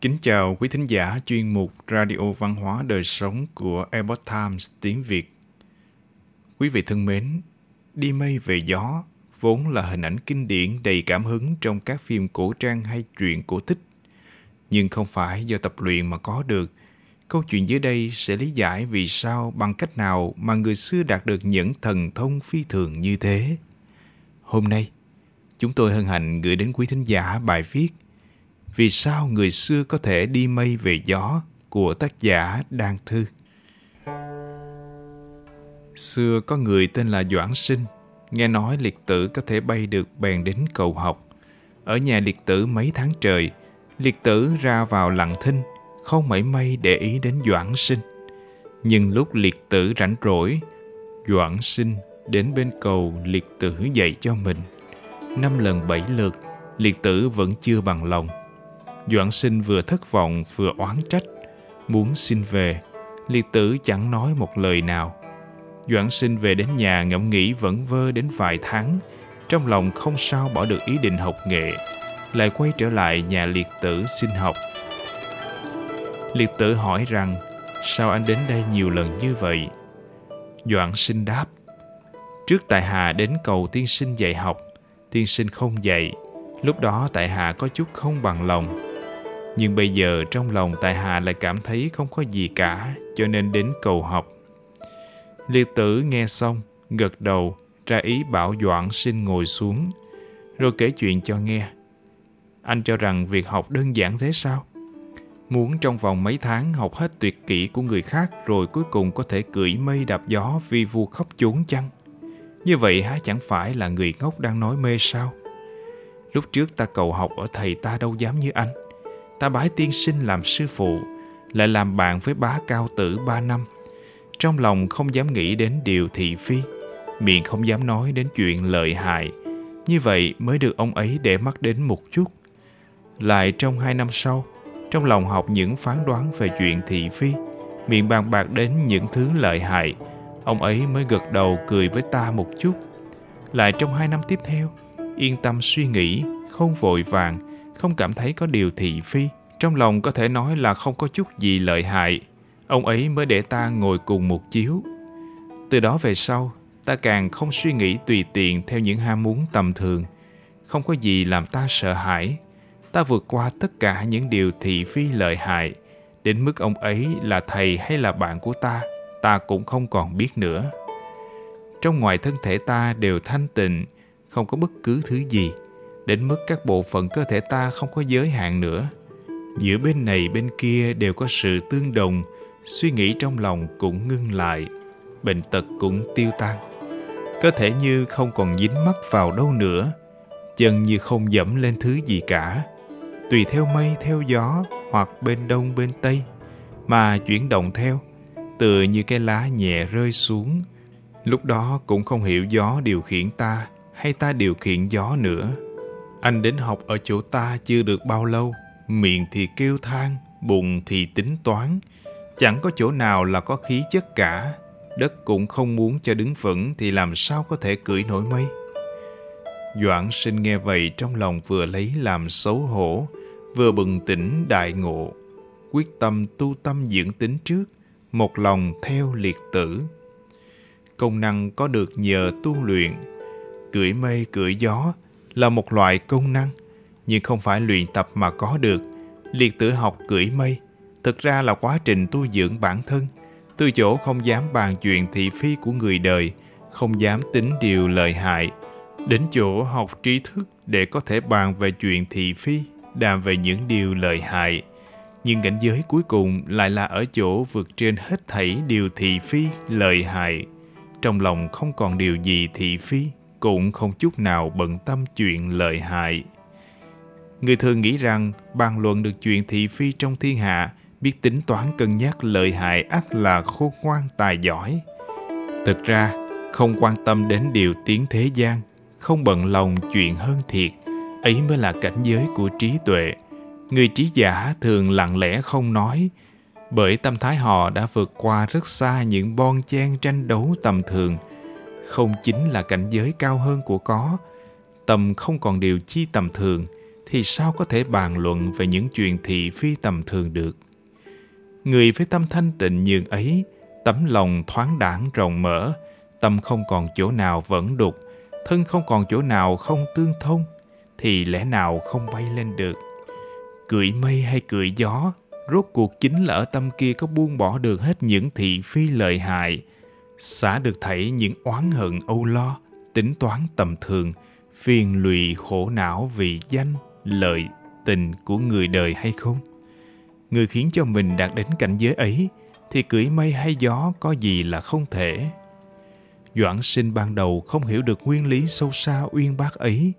Kính chào quý thính giả chuyên mục Radio Văn hóa Đời Sống của Epoch Times tiếng Việt. Quý vị thân mến, Đi mây về gió vốn là hình ảnh kinh điển đầy cảm hứng trong các phim cổ trang hay truyện cổ tích. Nhưng không phải do tập luyện mà có được. Câu chuyện dưới đây sẽ lý giải vì sao bằng cách nào mà người xưa đạt được những thần thông phi thường như thế. Hôm nay, chúng tôi hân hạnh gửi đến quý thính giả bài viết vì sao người xưa có thể đi mây về gió của tác giả Đan Thư. Xưa có người tên là Doãn Sinh, nghe nói liệt tử có thể bay được bèn đến cầu học. Ở nhà liệt tử mấy tháng trời, liệt tử ra vào lặng thinh, không mảy may để ý đến Doãn Sinh. Nhưng lúc liệt tử rảnh rỗi, Doãn Sinh đến bên cầu liệt tử dạy cho mình. Năm lần bảy lượt, liệt tử vẫn chưa bằng lòng. Doãn Sinh vừa thất vọng vừa oán trách, muốn xin về. Liệt tử chẳng nói một lời nào Doãn sinh về đến nhà ngẫm nghĩ vẫn vơ đến vài tháng, trong lòng không sao bỏ được ý định học nghệ, lại quay trở lại nhà liệt tử xin học. Liệt tử hỏi rằng, sao anh đến đây nhiều lần như vậy? Doãn sinh đáp, trước tại Hà đến cầu tiên sinh dạy học, tiên sinh không dạy, lúc đó tại Hà có chút không bằng lòng. Nhưng bây giờ trong lòng tại hạ lại cảm thấy không có gì cả, cho nên đến cầu học. Liệt tử nghe xong, gật đầu, ra ý bảo Doãn xin ngồi xuống, rồi kể chuyện cho nghe. Anh cho rằng việc học đơn giản thế sao? Muốn trong vòng mấy tháng học hết tuyệt kỹ của người khác rồi cuối cùng có thể cưỡi mây đạp gió vi vu khóc chốn chăng? Như vậy há chẳng phải là người ngốc đang nói mê sao? Lúc trước ta cầu học ở thầy ta đâu dám như anh. Ta bái tiên sinh làm sư phụ, lại làm bạn với bá cao tử ba năm – trong lòng không dám nghĩ đến điều thị phi miệng không dám nói đến chuyện lợi hại. Như vậy mới được ông ấy để mắt đến một chút. Lại trong hai năm sau trong lòng học những phán đoán về chuyện thị phi miệng bàn bạc đến những thứ lợi hại ông ấy mới gật đầu cười với ta một chút. Lại trong hai năm tiếp theo yên tâm suy nghĩ không vội vàng không cảm thấy có điều thị phi trong lòng có thể nói là không có chút gì lợi hại ông ấy mới để ta ngồi cùng một chiếu. Từ đó về sau, ta càng không suy nghĩ tùy tiện theo những ham muốn tầm thường. Không có gì làm ta sợ hãi. Ta vượt qua tất cả những điều thị phi lợi hại. Đến mức ông ấy là thầy hay là bạn của ta, ta cũng không còn biết nữa. Trong ngoài thân thể ta đều thanh tịnh, không có bất cứ thứ gì. Đến mức các bộ phận cơ thể ta không có giới hạn nữa. Giữa bên này bên kia đều có sự tương đồng, suy nghĩ trong lòng cũng ngưng lại bệnh tật cũng tiêu tan. Cơ thể như không còn dính mắc vào đâu nữa chân như không dẫm lên thứ gì cả. Tùy theo mây theo gió hoặc bên đông bên tây mà chuyển động theo tựa như cái lá nhẹ rơi xuống. Lúc đó cũng không hiểu gió điều khiển ta hay ta điều khiển gió nữa anh đến học ở chỗ ta chưa được bao lâu. Miệng thì kêu than bụng thì tính toán. Chẳng có chỗ nào là có khí chất cả, đất cũng không muốn cho đứng vững thì làm sao có thể cưỡi nổi mây. Doãn sinh nghe vậy trong lòng vừa lấy làm xấu hổ, vừa bừng tỉnh đại ngộ, quyết tâm tu tâm dưỡng tính trước, một lòng theo liệt tử. Công năng có được nhờ tu luyện, cưỡi mây cưỡi gió là một loại công năng, nhưng không phải luyện tập mà có được. Liệt tử học cưỡi mây thực ra là quá trình tu dưỡng bản thân. Từ chỗ không dám bàn chuyện thị phi của người đời không dám tính điều lợi hại. Đến chỗ học trí thức để có thể bàn về chuyện thị phi đàm về những điều lợi hại. Nhưng cảnh giới cuối cùng lại là ở chỗ vượt trên hết thảy điều thị phi lợi hại. Trong lòng không còn điều gì thị phi cũng không chút nào bận tâm chuyện lợi hại người thường nghĩ rằng bàn luận được chuyện thị phi trong thiên hạ biết tính toán cân nhắc lợi hại ắt là khôn ngoan tài giỏi. Thực ra, không quan tâm đến điều tiếng thế gian, không bận lòng chuyện hơn thiệt, ấy mới là cảnh giới của trí tuệ. Người trí giả thường lặng lẽ không nói, bởi tâm thái họ đã vượt qua rất xa những bon chen tranh đấu tầm thường. Không chính là cảnh giới cao hơn của có, tâm không còn điều chi tầm thường, thì sao có thể bàn luận về những chuyện thị phi tầm thường được. Người với tâm thanh tịnh nhường ấy, tấm lòng thoáng đãng rộng mở, tâm không còn chỗ nào vẫn đục, thân không còn chỗ nào không tương thông, thì lẽ nào không bay lên được. Cười mây hay cười gió, rốt cuộc chính là ở tâm kia có buông bỏ được hết những thị phi lợi hại, xả được thảy những oán hận âu lo, tính toán tầm thường, phiền lụy khổ não vì danh, lợi, tình của người đời hay không? Người khiến cho mình đạt đến cảnh giới ấy thì cưỡi mây hay gió có gì là không thể. Doãn sinh ban đầu không hiểu được nguyên lý sâu xa uyên bác ấy,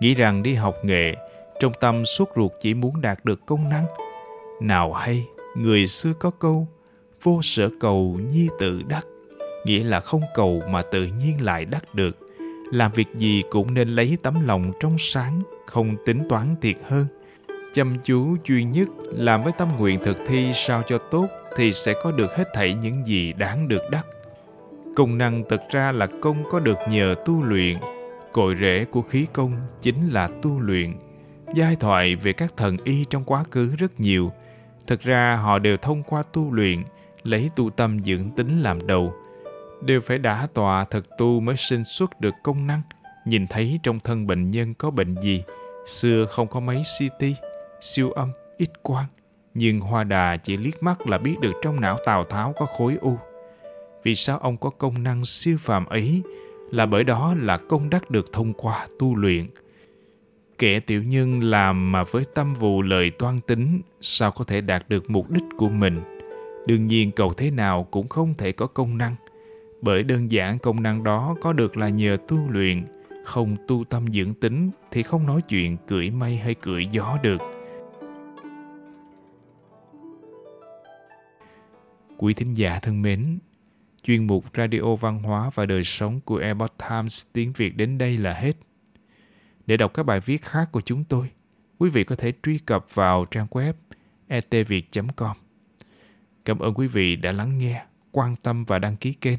nghĩ rằng đi học nghệ, trong tâm suốt ruột chỉ muốn đạt được công năng. Nào hay, người xưa có câu, vô sở cầu nhi tự đắc, nghĩa là không cầu mà tự nhiên lại đắc được. Làm việc gì cũng nên lấy tấm lòng trong sáng, không tính toán thiệt hơn. Chăm chú duy nhất làm với tâm nguyện thực thi sao cho tốt thì sẽ có được hết thảy những gì đáng được đắc. Công năng thực ra là công có được nhờ tu luyện. Cội rễ của khí công chính là tu luyện. Giai thoại về các thần y trong quá khứ rất nhiều. Thực ra họ đều thông qua tu luyện, lấy tu tâm dưỡng tính làm đầu. Đều phải đã tọa thật tu mới sinh xuất được công năng. Nhìn thấy trong thân bệnh nhân có bệnh gì, xưa không có máy CT, siêu âm, ít quang. Nhưng Hoa Đà chỉ liếc mắt là biết được trong não Tào Tháo có khối u vì sao ông có công năng siêu phàm ấy là bởi đó là công đắc được thông qua tu luyện. Kẻ tiểu nhân làm mà với tâm vụ lời toan tính sao có thể đạt được mục đích của mình. Đương nhiên cầu thế nào cũng không thể có công năng, bởi đơn giản công năng đó có được là nhờ tu luyện, không tu tâm dưỡng tính thì không nói chuyện cưỡi mây hay cưỡi gió được. Quý thính giả thân mến, Chuyên mục Radio Văn hóa và Đời sống của Epoch Times tiếng Việt đến đây là hết. Để đọc các bài viết khác của chúng tôi, quý vị có thể truy cập vào trang web etviet.com. Cảm ơn quý vị đã lắng nghe, quan tâm và đăng ký kênh.